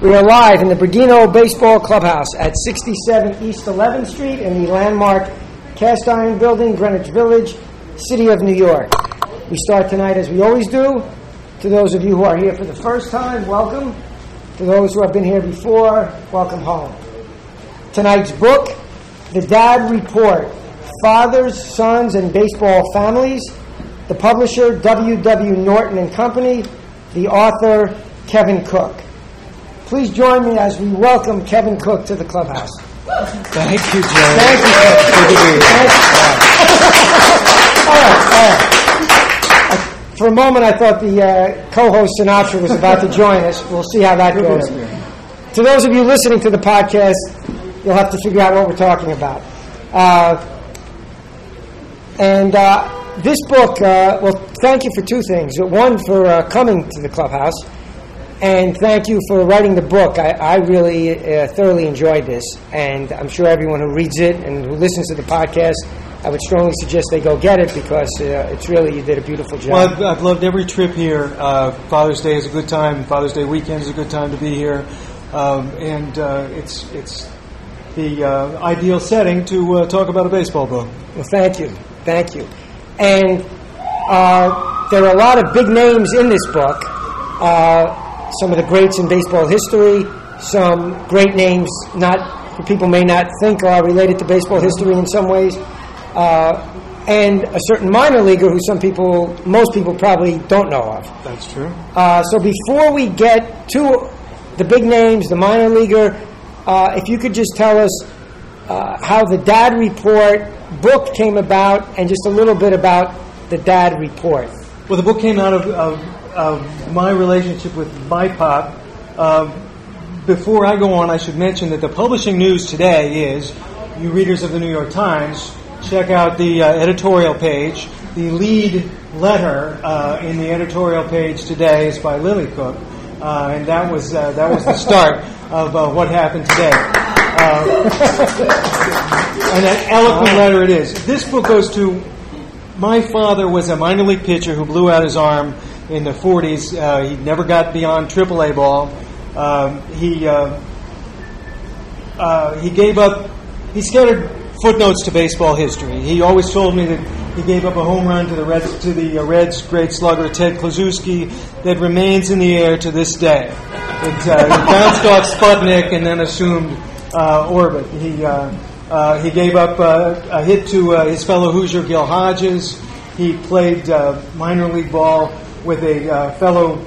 We are live in the Bergino Baseball Clubhouse at 67 East 11th Street in the landmark Cast Iron Building, Greenwich Village, City of New York. We start tonight as we always do. To those of you who are here for the first time, welcome. To those who have been here before, welcome home. Tonight's book, The Dad Report Fathers, Sons, and Baseball Families. The publisher, W.W. Norton and Company. The author, Kevin Cook. Please join me as we welcome Kevin Cook to the clubhouse. Thank you, Joe. Thank you. Good to be here. All right, all right. For a moment, I thought the uh, co-host Sinatra was about to join us. We'll see how that goes. To those of you listening to the podcast, you'll have to figure out what we're talking about. Uh, and uh, this book, uh, well, thank you for two things. One, for uh, coming to the clubhouse, and thank you for writing the book. I, I really uh, thoroughly enjoyed this, and I'm sure everyone who reads it and who listens to the podcast, I would strongly suggest they go get it because uh, it's really you did a beautiful job. Well, I've, I've loved every trip here. Uh, Father's Day is a good time. Father's Day weekend is a good time to be here, um, and uh, it's it's the uh, ideal setting to uh, talk about a baseball book. Well, thank you, thank you. And uh, there are a lot of big names in this book. Uh, some of the greats in baseball history, some great names not people may not think are related to baseball history in some ways, uh, and a certain minor leaguer who some people, most people probably don't know of. That's true. Uh, so before we get to the big names, the minor leaguer, uh, if you could just tell us uh, how the Dad Report book came about and just a little bit about the Dad Report. Well, the book came out of, of, of my relationship with my pop. Um, before I go on, I should mention that the publishing news today is, you readers of the New York Times, check out the uh, editorial page. The lead letter uh, in the editorial page today is by Lily Cook, uh, and that was uh, that was the start of uh, what happened today. Uh, and an eloquent letter it is. This book goes to my father was a minor league pitcher who blew out his arm in the 40s. Uh, he never got beyond AAA ball. Um, he uh, uh, he gave up. He scattered footnotes to baseball history. He always told me that he gave up a home run to the Reds, to the uh, Reds' great slugger Ted Kluszewski that remains in the air to this day. It uh, he bounced off Sputnik and then assumed uh, orbit. He uh, uh, he gave up uh, a hit to uh, his fellow Hoosier Gil Hodges. He played uh, minor league ball with a uh, fellow.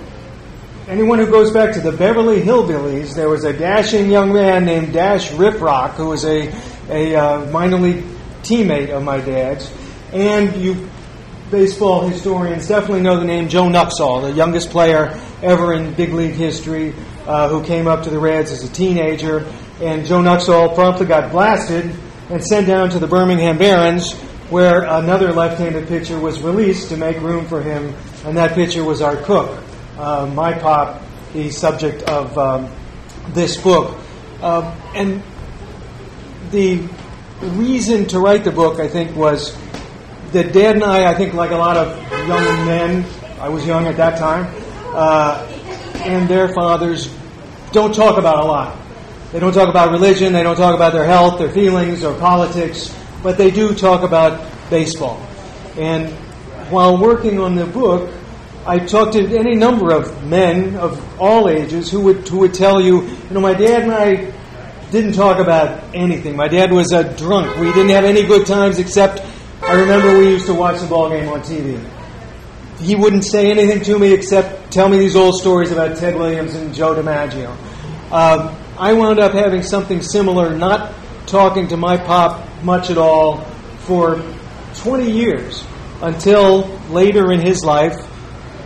Anyone who goes back to the Beverly Hillbillies, there was a dashing young man named Dash Riprock who was a, a uh, minor league teammate of my dad's. And you baseball historians definitely know the name Joe Nuxhall, the youngest player ever in big league history, uh, who came up to the Reds as a teenager. And Joe Nuxhall promptly got blasted and sent down to the Birmingham Barons, where another left-handed pitcher was released to make room for him, and that pitcher was Art Cook, uh, my pop, the subject of um, this book. Um, and the reason to write the book, I think, was that Dad and I, I think, like a lot of young men, I was young at that time, uh, and their fathers don't talk about a lot. They don't talk about religion, they don't talk about their health, their feelings, or politics, but they do talk about baseball. And while working on the book, I talked to any number of men of all ages who would who would tell you, you know, my dad and I didn't talk about anything. My dad was a drunk. We didn't have any good times except I remember we used to watch the ball game on TV. He wouldn't say anything to me except tell me these old stories about Ted Williams and Joe DiMaggio. Um, I wound up having something similar, not talking to my pop much at all for 20 years until later in his life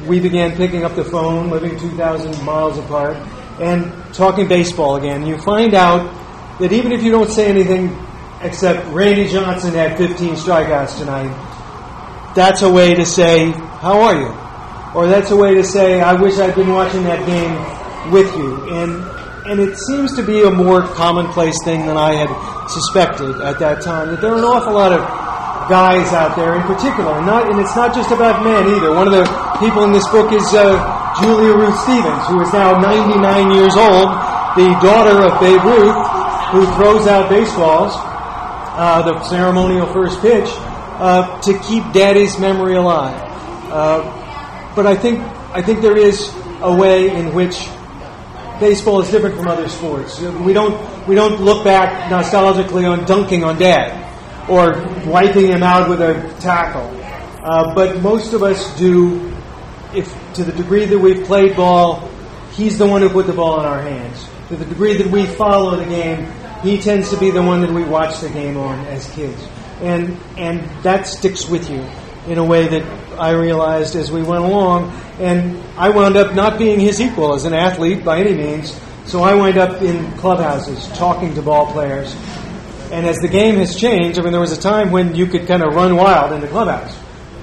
we began picking up the phone, living 2,000 miles apart, and talking baseball again. You find out that even if you don't say anything except Randy Johnson had 15 strikeouts tonight, that's a way to say, How are you? Or that's a way to say, I wish I'd been watching that game with you. And, and it seems to be a more commonplace thing than I had suspected at that time, that there are an awful lot of guys out there in particular, not, and it's not just about men either. One of the people in this book is uh, Julia Ruth Stevens, who is now 99 years old, the daughter of Babe Ruth, who throws out baseballs, uh, the ceremonial first pitch, uh, to keep Daddy's memory alive. Uh, but I think I think there is a way in which baseball is different from other sports. We don't we don't look back nostalgically on dunking on Dad or wiping him out with a tackle. Uh, but most of us do, if to the degree that we've played ball, he's the one who put the ball in our hands. To the degree that we follow the game, he tends to be the one that we watch the game on as kids, and and that sticks with you in a way that I realized as we went along. And I wound up not being his equal as an athlete by any means. So I wind up in clubhouses talking to ball players. And as the game has changed, I mean, there was a time when you could kind of run wild in the clubhouse.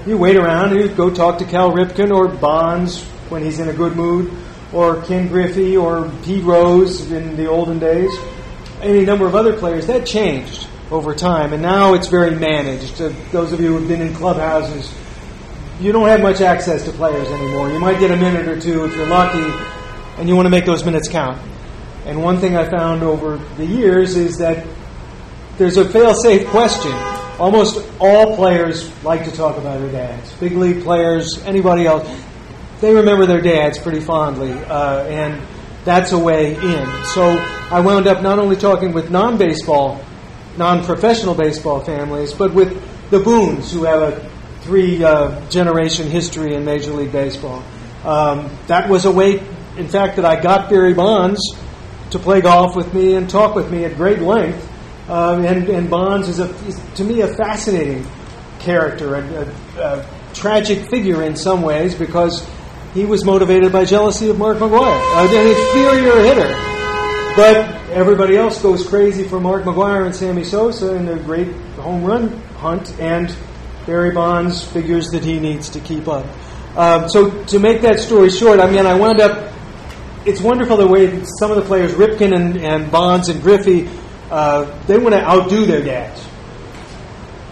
You wait around and you go talk to Cal Ripken or Bonds when he's in a good mood, or Ken Griffey or Pete Rose in the olden days. Any number of other players. That changed over time, and now it's very managed. Uh, those of you who have been in clubhouses, you don't have much access to players anymore. You might get a minute or two if you're lucky, and you want to make those minutes count. And one thing I found over the years is that there's a fail-safe question. Almost all players like to talk about their dads. Big league players, anybody else, they remember their dads pretty fondly, uh, and that's a way in. So I wound up not only talking with non-baseball non-professional baseball families, but with the Boones, who have a three-generation uh, history in Major League Baseball. Um, that was a way, in fact, that I got Barry Bonds to play golf with me and talk with me at great length. Uh, and, and, Bonds is, a, is, to me, a fascinating character, a, a, a, tragic figure in some ways, because he was motivated by jealousy of Mark McGwire, an inferior hitter. But everybody else goes crazy for Mark McGwire and Sammy Sosa in their great home run hunt, and Barry Bonds figures that he needs to keep up. Um, so to make that story short, I mean, I wound up. It's wonderful the way some of the players, Ripken and, and Bonds and Griffey, uh, they want to outdo their dads.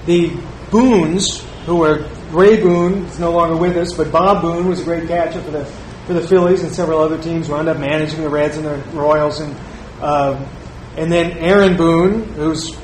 The Boones, who are Ray Boone, is no longer with us, but Bob Boone was a great catcher for the for the Phillies and several other teams. Wound up managing the Reds and the Royals and um, and then Aaron Boone, whose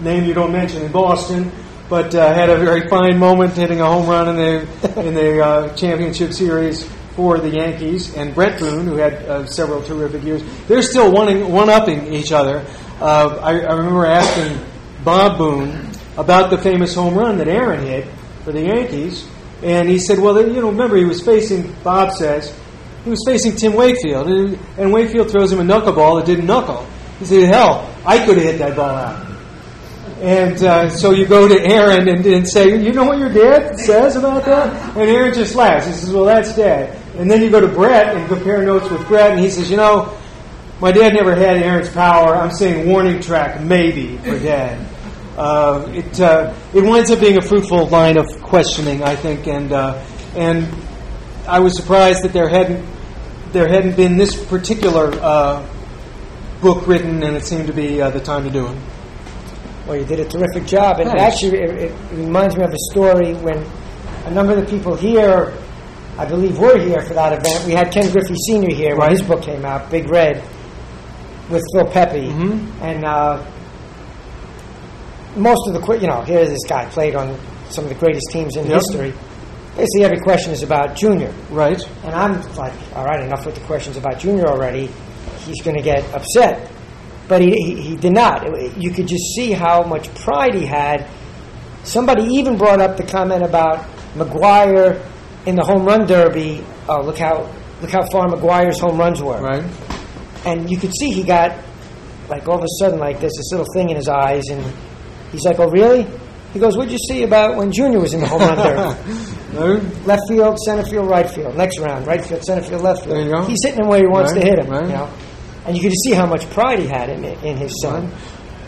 name you don't mention in Boston, but uh, had a very fine moment hitting a home run in the in the uh, championship series for the Yankees, and Bret Boone, who had uh, several terrific years. They're still one one upping each other. Uh, I, I remember asking Bob Boone about the famous home run that Aaron hit for the Yankees, and he said, "Well, you know, remember he was facing." Bob says he was facing Tim Wakefield, and Wakefield throws him a knuckleball that didn't knuckle. He said, "Hell, I could have hit that ball out." And uh, so you go to Aaron and, and, say, "You know what your dad says about that?" And Aaron just laughs. He says, "Well, that's dad." And then you go to Bret and compare notes with Bret, and he says, "You know, my dad never had Aaron's power. I'm saying warning track, maybe for dad." Uh, it uh, it winds up being a fruitful line of questioning, I think, and uh, and I was surprised that there hadn't there hadn't been this particular uh, book written, and it seemed to be uh, the time to do it. Well, you did a terrific job, and actually, it, it, reminds me of a story when a number of the people here, I believe, were here for that event. We had Ken Griffey Sr. here when his book came out, Big Red, with Phil Pepe, mm-hmm. and uh, most of the you know, here's this guy played on some of the greatest teams in yep. history basically every question is about Junior. Right. And I'm like, all right, enough with the questions about Junior already. He's going to get upset. But he, he, he, did not. You could just see how much pride he had. Somebody even brought up the comment about McGwire in the home run derby. Oh, look how look how far McGwire's home runs were. Right. And you could see he got like all of a sudden like there's this little thing in his eyes, and he's like, "Oh, really?" He goes, "What'd you see about when Junior was in the home run derby?" No. Left field, center field, right field. Next round, right field, center field, left field. There you go. He's hitting him where he wants right. to hit him. Right. You know? And you could see how much pride he had in, in his son. Right.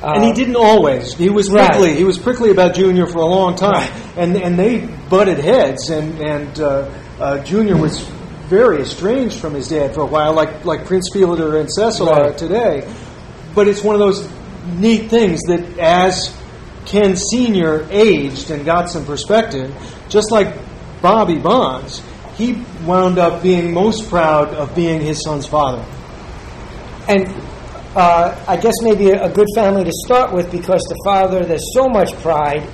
Uh, and he didn't always. He was prickly. Right. He was prickly about Junior for a long time, and and they butted heads. And and uh, uh, Junior was very estranged from his dad for a while, like like Prince Fielder and Cecil right. are today. But it's one of those neat things that as Ken Senior aged and got some perspective, just like Bobby Bonds, he wound up being most proud of being his son's father. And uh, I guess maybe a, good family to start with because the father, there's so much pride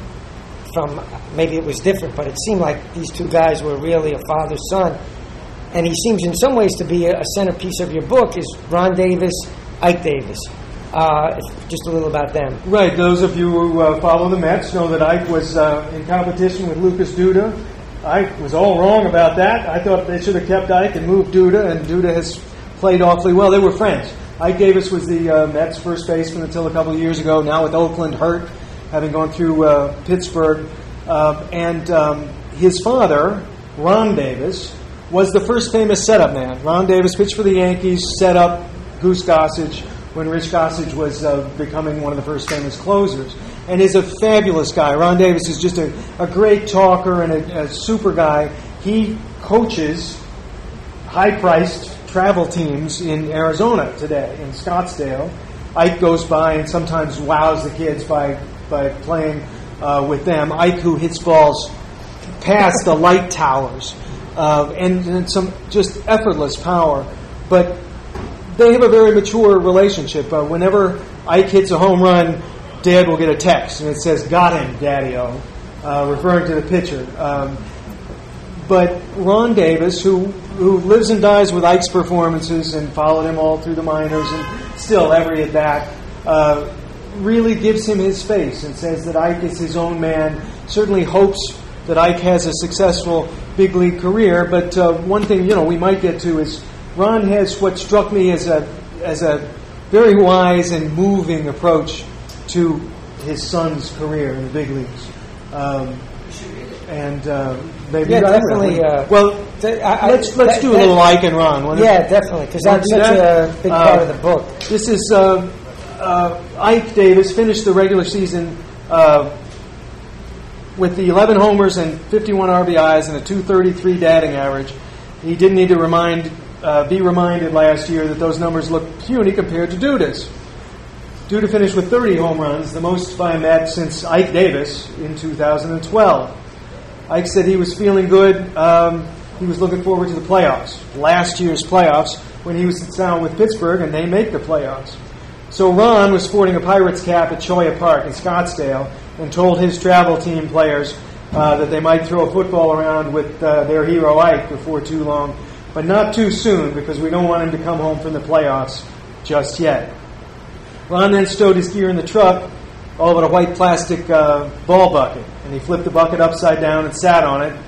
from, maybe it was different, but it seemed like these two guys were really a father son. And he seems in some ways to be a, a centerpiece of your book is Ron Davis, Ike Davis. Uh, just a little about them. Right. Those of you who uh, follow the Mets know that Ike was uh, in competition with Lucas Duda. Ike was all wrong about that. I thought they should have kept Ike and moved Duda, and Duda has played awfully well. They were friends. Ike Davis was the uh, Mets first baseman until a couple of years ago. Now with Oakland hurt, having gone through uh, Pittsburgh, uh, and um, his father, Ron Davis, was the first famous setup man. Ron Davis pitched for the Yankees, set up Goose Gossage when Rich Gossage was uh, becoming one of the first famous closers. And is a fabulous guy. Ron Davis is just a, a great talker and a, a super guy. He coaches high priced travel teams in Arizona today, in Scottsdale. Ike goes by and sometimes wows the kids by, by playing uh, with them. Ike, who hits balls past the light towers uh, and, and some just effortless power. But they have a very mature relationship. Uh, whenever Ike hits a home run, Dad will get a text and it says, "Got him, Daddy-O," uh, referring to the pitcher. Um, but Ron Davis, who who lives and dies with Ike's performances and followed him all through the minors and still every at bat, uh, really gives him his space and says that Ike is his own man. Certainly hopes that Ike has a successful big league career. But uh, one thing you know we might get to is Ron has what struck me as a as a very wise and moving approach to his son's career in the big leagues. Um, and uh, maybe Yeah, definitely, uh, well, th- I- let's let's that- do a little Ike and Ron. Yeah, definitely, because that's such do a big Uh, part of the book. This is uh, uh, Ike Davis finished the regular season uh, with the 11 homers and 51 RBIs and a 233 batting average. He didn't need to remind, uh, be reminded last year that those numbers look puny compared to Duda's. Duda finished with 30 home runs, the most by a Met since Ike Davis in 2012. Ike said he was feeling good. Um, he was looking forward to the playoffs. Last year's playoffs when he was down with Pittsburgh and they make the playoffs. So Ron was sporting a Pirates cap at Choya Park in Scottsdale and told his travel team players uh, that they might throw a football around with uh, their hero Ike before too long, but not too soon because we don't want him to come home from the playoffs just yet. Ron then stowed his gear in the truck, all but a white plastic uh, ball bucket, and he flipped the bucket upside down and sat on it,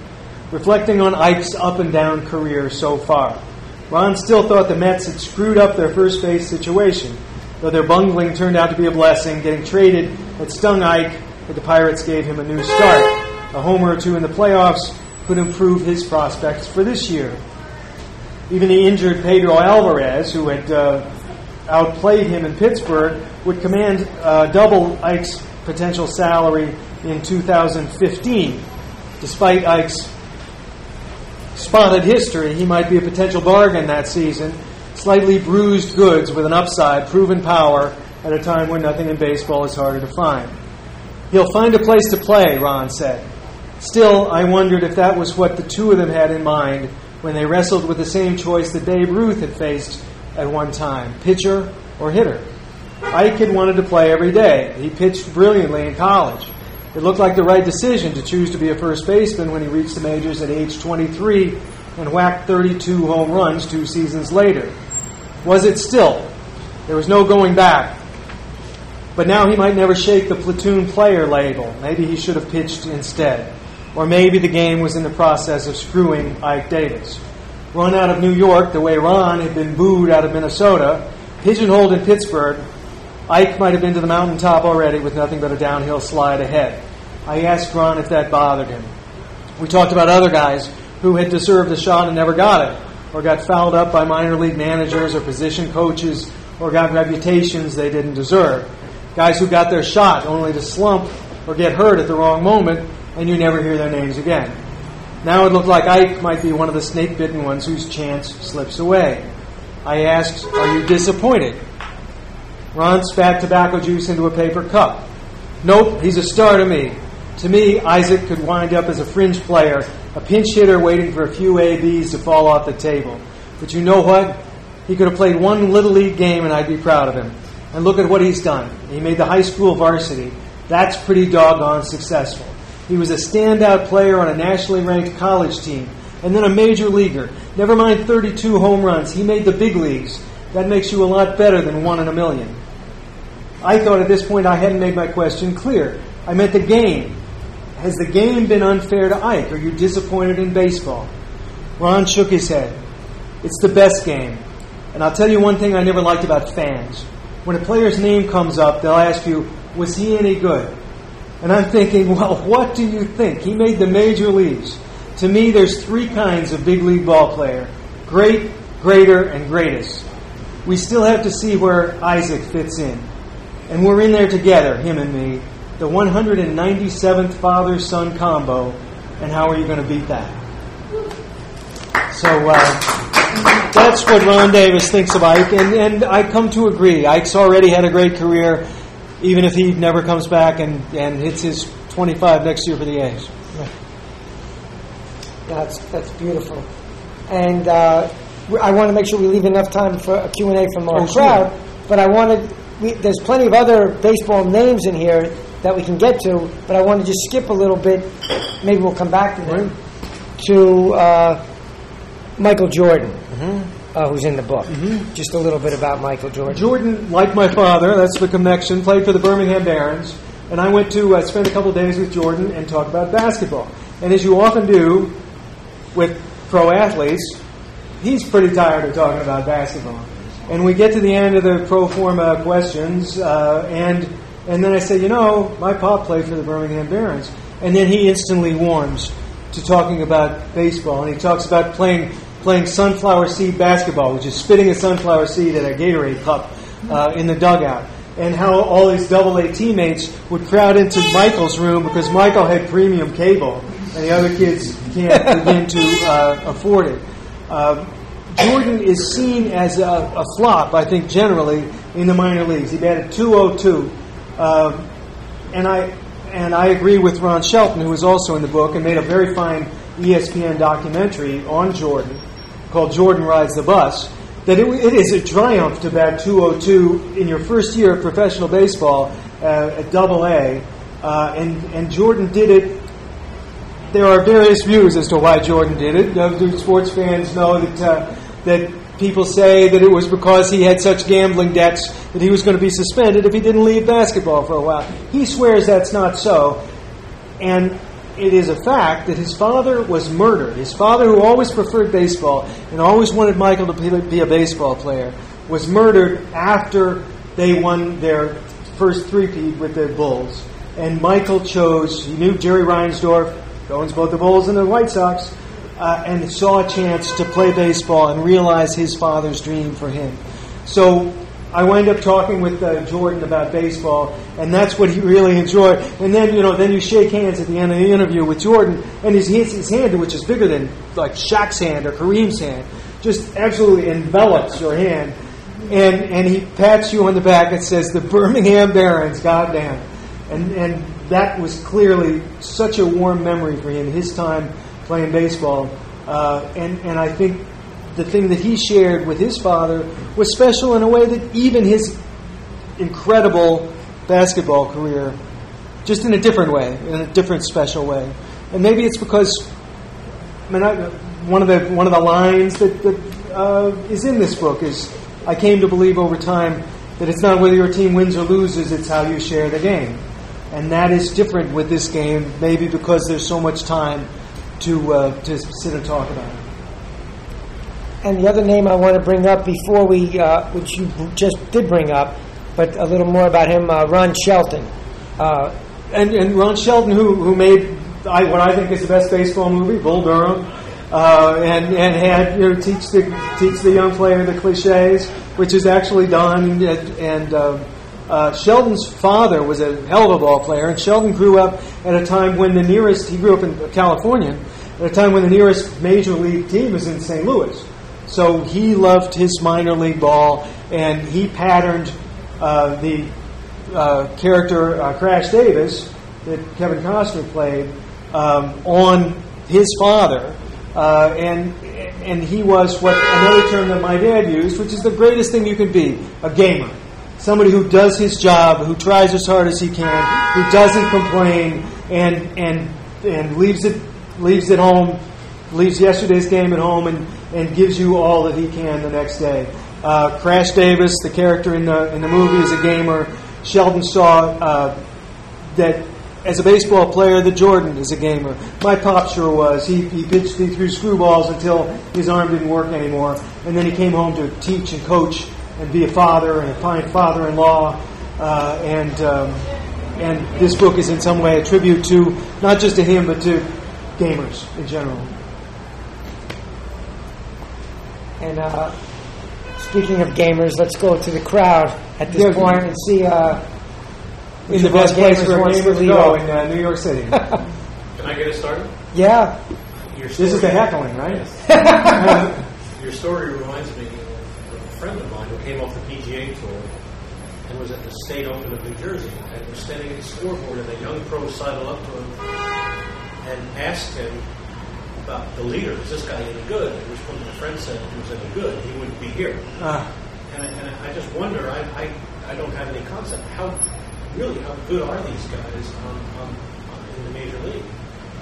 reflecting on Ike's up and down career so far. Ron still thought the Mets had screwed up their first base situation, though their bungling turned out to be a blessing. Getting traded had stung Ike, but the Pirates gave him a new start. A homer or two in the playoffs could improve his prospects for this year. Even the injured Pedro Alvarez, who had uh, outplayed him in Pittsburgh, would command uh, double Ike's potential salary in 2015. Despite Ike's spotted history, he might be a potential bargain that season. Slightly bruised goods with an upside, proven power at a time when nothing in baseball is harder to find. He'll find a place to play, Ron said. Still, I wondered if that was what the two of them had in mind when they wrestled with the same choice that Babe Ruth had faced at one time pitcher or hitter. Ike had wanted to play every day. He pitched brilliantly in college. It looked like the right decision to choose to be a first baseman when he reached the majors at age 23 and whacked 32 home runs two seasons later. Was it still? There was no going back. But now he might never shake the platoon player label. Maybe he should have pitched instead. Or maybe the game was in the process of screwing Ike Davis. Run out of New York the way Ron had been booed out of Minnesota, pigeonholed in Pittsburgh, Ike might have been to the mountaintop already with nothing but a downhill slide ahead. I asked Ron if that bothered him. We talked about other guys who had deserved a shot and never got it, or got fouled up by minor league managers or position coaches, or got reputations they didn't deserve. Guys who got their shot only to slump or get hurt at the wrong moment, and you never hear their names again. Now it looked like Ike might be one of the snake bitten ones whose chance slips away. I asked, Are you disappointed? Ron spat tobacco juice into a paper cup. Nope, he's a star to me. To me, Isaac could wind up as a fringe player a pinch hitter waiting for a few ABs to fall off the table. But you know what? He could have played one Little League game and I'd be proud of him. And look at what he's done. He made the high school varsity. That's pretty doggone successful. He was a standout player on a nationally ranked college team and then a major leaguer. Never mind 32 home runs. He made the big leagues. That makes you a lot better than one in a million. I thought at this point I hadn't made my question clear. I meant the game. Has the game been unfair to Ike? Are you disappointed in baseball? Ron shook his head. It's the best game. And I'll tell you one thing I never liked about fans. When a player's name comes up, they'll ask you, was he any good? And I'm thinking, well, what do you think? He made the major leagues. To me, there's three kinds of big league ball player great, greater, and greatest. We still have to see where Isaac fits in. And we're in there together, him and me, the 197th father son combo. And how are you going to beat that? So uh, that's what Ron Davis thinks of Ike. And, and I come to agree. Ike's already had a great career, even if he never comes back and, and hits his 25 next year for the A's. That's that's beautiful, and uh, I want to make sure we leave enough time for a Q and A from our Oh, sure. crowd. But I wanted we, there's plenty of other baseball names in here that we can get to, but I want to just skip a little bit. Maybe we'll come back to them to uh, Michael Jordan, Mm-hmm. uh, who's in the book. Just a little bit about Michael Jordan. Jordan, like my father, that's the connection, played for the Birmingham Barons. And I went to uh, spend a couple days with Jordan and talk about basketball. And as you often do with pro athletes, he's pretty tired of talking about basketball. And we get to the end of the pro forma questions, uh, and and then I say, you know, my pop played for the Birmingham Barons, and then he instantly warms to talking about baseball, and he talks about playing playing sunflower seed basketball, which is spitting a sunflower seed at a Gatorade cup uh, in the dugout. And how all his double A teammates would crowd into Michael's room because Michael had premium cable and the other kids can't begin to uh, afford it. Uh, Jordan is seen as a, a flop, I think, generally in the minor leagues. He batted 202. Um, and I and I agree with Ron Shelton, who was also in the book and made a very fine ESPN documentary on Jordan called Jordan Rides the Bus. That it, it is a triumph to bat 202 in your first year of professional baseball uh, at Double A, uh, and and Jordan did it there are various views as to why Jordan did it. Uh, sports fans know that uh, that people say that it was because he had such gambling debts that he was going to be suspended if he didn't leave basketball for a while. He swears that's not so, and it is a fact that his father was murdered. His father, who always preferred baseball and always wanted Michael to be- a baseball player, was murdered after they won their first three-peat with the Bulls. And Michael chose, he knew Jerry Reinsdorf, owns both the Bulls and the White Sox, uh, and saw a chance to play baseball and realize his father's dream for him. So I wind up talking with uh, Jordan about baseball, and that's what he really enjoyed. And then, you know, then you shake hands at the end of the interview with Jordan, and his, his, hand, which is bigger than like Shaq's hand or Kareem's hand, just absolutely envelops your hand. And, and he pats you on the back and says, the Birmingham Barons, goddamn. And, and that was clearly such a warm memory for him, his time playing baseball. Uh, and, and I think the thing that he shared with his father was special in a way that even his incredible basketball career, just in a different way, in a different special way. And maybe it's because I mean, I, one of the one of the lines that, that uh, is in this book is, "I came to believe over time that it's not whether your team wins or loses; it's how you share the game." And that is different with this game, maybe because there's so much time to uh, to sit and talk about it. And the other name I want to bring up before we, uh, which you just did bring up, but a little more about him, uh, Ron Shelton. Uh, and and Ron Shelton, who who made I, what I think is the best baseball movie, Bull Durham, uh, and and had you know teach the teach the young player the cliches, which is actually done. And, and uh, uh, Shelton's father was a hell of a ball player, and Shelton grew up at a time when the nearest he grew up in California, at a time when the nearest major league team was in St. Louis. So he loved his minor league ball, and he patterned uh, the uh, character uh, Crash Davis that Kevin Costner played um, on his father, uh, and and he was what another term that my dad used, which is the greatest thing you can be, a gamer. Somebody who does his job, who tries as hard as he can, who doesn't complain, and and and leaves it leaves it home, leaves yesterday's game at home, and, and gives you all that he can the next day. Uh, Crash Davis, the character in the in the movie, is a gamer. Shelton saw uh, that as a baseball player, the Jordan is a gamer. My pop sure was. He, he pitched, he threw screwballs until his arm didn't work anymore. And then he came home to teach and coach and be a father and a fine father in law. Uh, and, um, and this book is in some way a tribute to, not just to him, but to gamers in general. And uh, speaking of gamers, let's go to the crowd at this Yeah. point and see. Uh, which In the best place for a wants to go off. in uh, New York City. Can I get it started? Yeah, Your this is the heckling, right? Your story reminds me of a friend of mine who came off the PGA tour and was at the State Open of New Jersey and was standing at the scoreboard and a young pro sidled up to him and asked him about the leader. Is this guy any good? Which point my friend said he was any good, he wouldn't be here. Uh, And I, and I just wonder, I, I, I don't have any concept, how really, how good are these guys on, on, on, in the major league?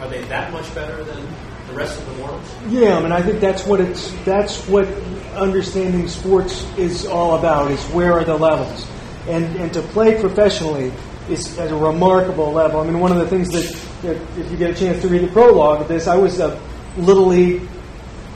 Are they that much better than the rest of the world? Yeah, I mean, I think that's what it's that's what understanding sports is all about. Is where are the levels, and and to play professionally is at a remarkable level. I mean, one of the things that, that if you get a chance to read the prologue of this, I was a little league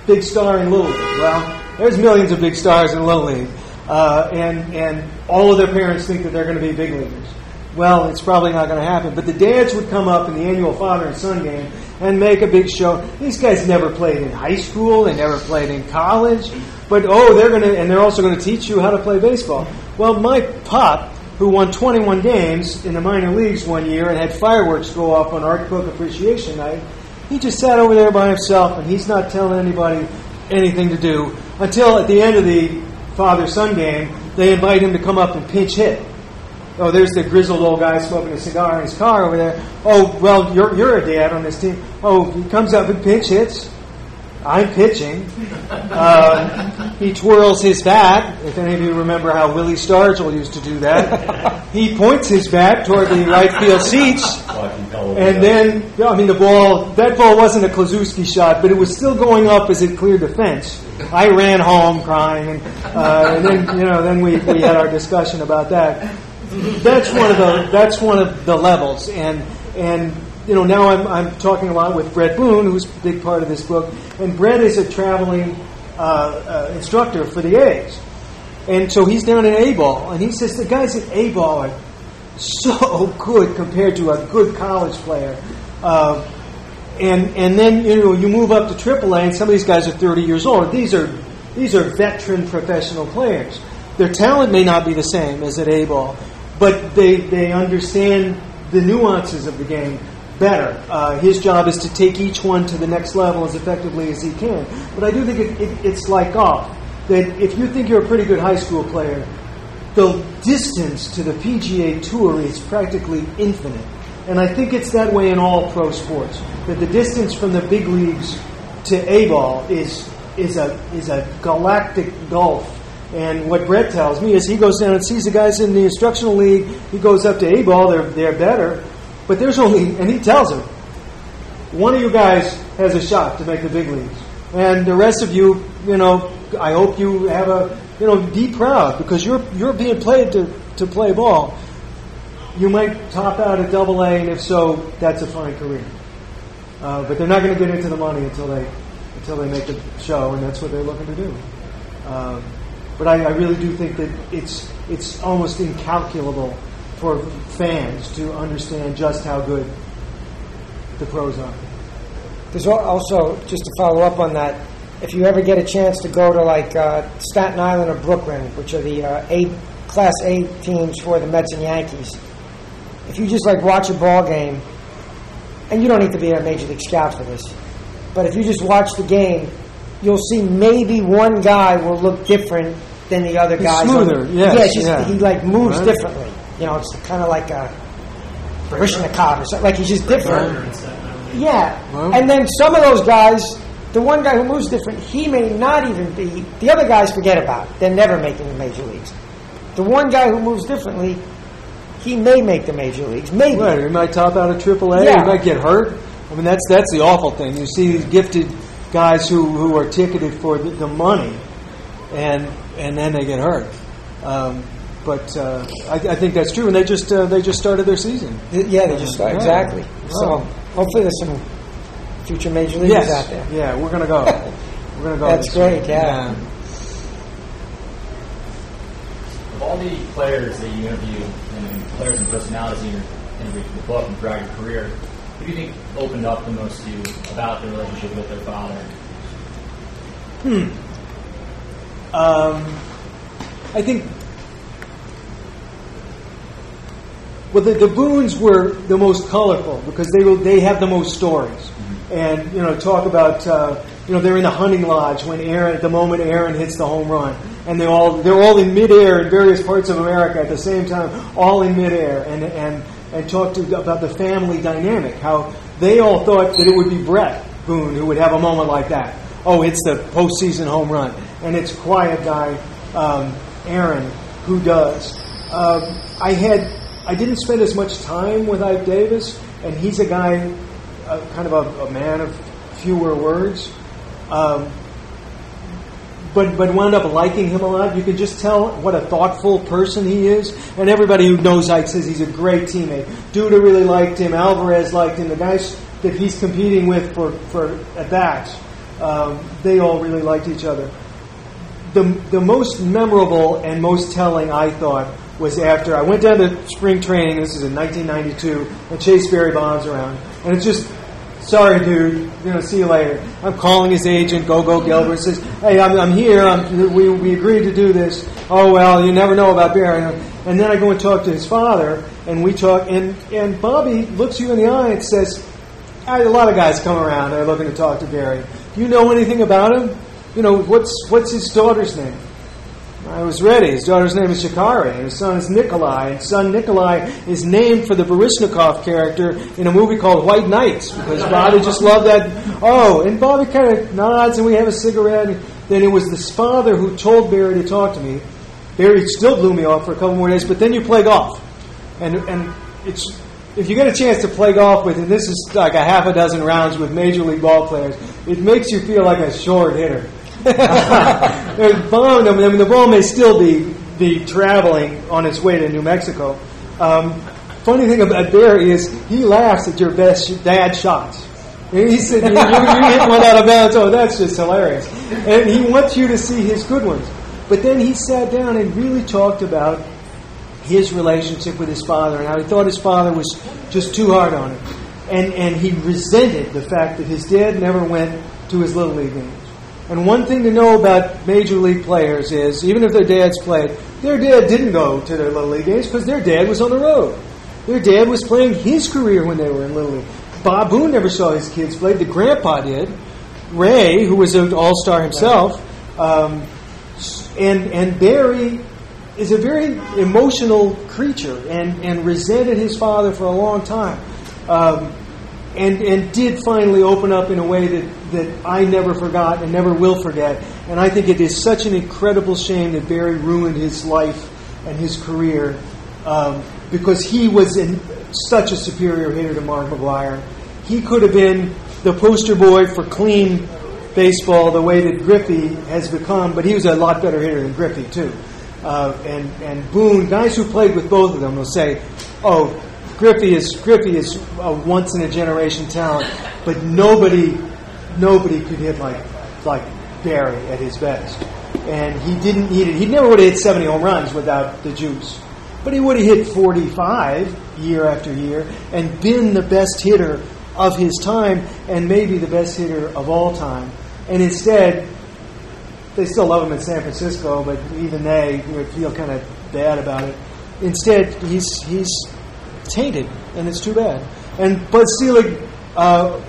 big star in little league. Well, there's millions of big stars in little league, uh, and and all of their parents think that they're going to be big leaguers. Well, it's probably not going to happen. But the dads would come up in the annual father and son game and make a big show. These guys never played in high school. They never played in college. But oh, they're going to, and they're also going to teach you how to play baseball. Well, my pop, who won 21 games in the minor leagues one year and had fireworks go off on Art Cook Appreciation Night, he just sat over there by himself and he's not telling anybody anything to do until at the end of the father son game, they invite him to come up and pinch hit. Oh, there's the grizzled old guy smoking a cigar in his car over there. Oh, well, you're, you're a dad on this team. Oh, he comes up and pinch hits. I'm pitching. Uh, he twirls his bat. If any of you remember how Willie Stargell used to do that, he points his bat toward the right field seats. And then, I mean, the ball, that ball wasn't a Kluszewski shot, but it was still going up as it cleared the fence. I ran home crying, and, uh, and then, you know, then we, we had our discussion about that. That's one of the, that's one of the levels. And, and, you know, now I'm, I'm talking a lot with Bret Boone, who's a big part of this book, and Bret is a traveling uh, uh, instructor for the A's. And so he's down in A ball, and he says the guys at A ball are so good compared to a good college player. Uh, and and then you know you move up to AAA, and some of these guys are 30 years old. These are these are veteran professional players. Their talent may not be the same as at A ball, but they they understand the nuances of the game better. Uh, his job is to take each one to the next level as effectively as he can. But I do think it, it, it's like golf. That if you think you're a pretty good high school player, the distance to the PGA Tour is practically infinite. And I think it's that way in all pro sports. That the distance from the big leagues to A ball is is a is a galactic gulf. And what Bret tells me is he goes down and sees the guys in the instructional league. He goes up to A ball. They're they're better, but there's only and he tells him one of you guys has a shot to make the big leagues, and the rest of you, you know, I hope you have a you know be proud because you're you're being played to to play ball. You might top out at Double A, and if so, that's a fine career. Uh, but they're not going to get into the money until they until they make the show, and that's what they're looking to do. Um, but I, I really do think that it's it's almost incalculable for fans to understand just how good the pros are. There's also, just to follow up on that, if you ever get a chance to go to like uh, Staten Island or Brooklyn, which are the uh, A Class A teams for the Mets and Yankees, if you just like watch a ball game, and you don't need to be a major league scout for this, but if you just watch the game, you'll see maybe one guy will look different than the other He's guys. smoother, yes, yeah, just, yeah. he like moves Right. differently. You know, it's kind of like a Baryshnikov or something. Like he's just different. Yeah, and then some of those guys, the one guy who moves different, he may not even be. The other guys forget about. it. They're never making the major leagues. The one guy who moves differently, he may make the major leagues. Maybe. Right, he might top out at AAA. Yeah. He might get hurt. I mean, that's that's the awful thing. You see these gifted guys who, who are ticketed for the, the money, and and then they get hurt. Um, but uh, I, I think that's true, and they just uh, they just started their season. Yeah, they just Yeah. exactly. So Wow. hopefully there's some future major leaguers out there. yeah, we're gonna go. We're gonna go. That's this year. great, yeah. Of all the players that you interview and players and personalities you interview in the book and throughout your career, who do you think opened up the most to you about their relationship with their father? Hmm. Um, I think. Well, the, Boones were the most colorful because they will, they have the most stories, and you know talk about uh, you know they're in the hunting lodge when Aaron at the moment Aaron hits the home run, and they all they're all in midair in various parts of America at the same time, all in midair, and and and talk to about the family dynamic, how they all thought that it would be Bret Boone who would have a moment like that. Oh, it's the postseason home run, and it's quiet guy um, Aaron who does. Um, I had I didn't spend as much time with Ike Davis, and he's a guy, uh, kind of a, a man of fewer words. Um, but but wound up liking him a lot. You can just tell what a thoughtful person he is. And everybody who knows Ike says he's a great teammate. Duda really liked him. Alvarez liked him. The guys that he's competing with for, for at bats, um, they all really liked each other. The, the most memorable and most telling, I thought, was after I went down to spring training. This is in 1992, and Chase Barry Bonds around, and it's just sorry, dude. You know, see you later. I'm calling his agent, Go Go Gilbert, says, hey, I'm, I'm here. I'm, we, we agreed to do this. Oh, well, you never know about Barry. And then I go and talk to his father, and we talk, and, and Bobby looks you in the eye and says, "Ah, a lot of guys come around. They're looking to talk to Barry. Do you know anything about him? You know, what's, what's his daughter's name? I was ready. His daughter's name is Shikari, and his son is Nikolai. And son Nikolai is named for the Baryshnikov character in a movie called White Knights because Bobby just loved that. Oh, and Bobby kind of nods, and we have a cigarette. Then it was this father who told Barry to talk to me. Barry still blew me off for a couple more days, but then you play golf, and and it's if you get a chance to play golf with, and this is like a half a dozen rounds with major league ball players, it makes you feel like a short hitter. They're. I mean, the ball may still be be traveling on its way to New Mexico. Um, funny thing about Barry is he laughs at your best bad shots. He said, you, you, you hit one out of bounds. Oh, that's just hilarious. And he wants you to see his good ones. But then he sat down and really talked about his relationship with his father and how he thought his father was just too hard on him. And, and he resented the fact that his dad never went to his Little League games. And one thing to know about major league players is, even if their dads played, their dad didn't go to their Little League games because their dad was on the road. Their dad was playing his career when they were in Little League. Bob Boone never saw his kids play. The grandpa did. Ray, who was an all-star himself, um, and and Barry is a very emotional creature and, and resented his father for a long time. Um, and, and did finally open up in a way that, that I never forgot and never will forget. And I think it is such an incredible shame that Barry ruined his life and his career um, because he was in such a superior hitter to Mark McGwire. He could have been the poster boy for clean baseball the way that Griffey has become, but he was a lot better hitter than Griffey, too. Uh, and, and Boone, guys who played with both of them will say, oh, Griffey is Griffey is a once in a generation talent, but nobody nobody could hit like like Barry at his best. And he didn't it. He never would have hit 70 home runs without the juice. But he would have hit 45 year after year and been the best hitter of his time and maybe the best hitter of all time. And instead, they still love him in San Francisco, but even they you know, feel kind of bad about it. Instead, he's he's tainted, and it's too bad. And Bud Selig uh,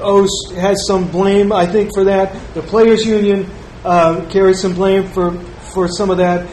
owes, has some blame, I think, for that. The players' union uh, carries some blame for for some of that.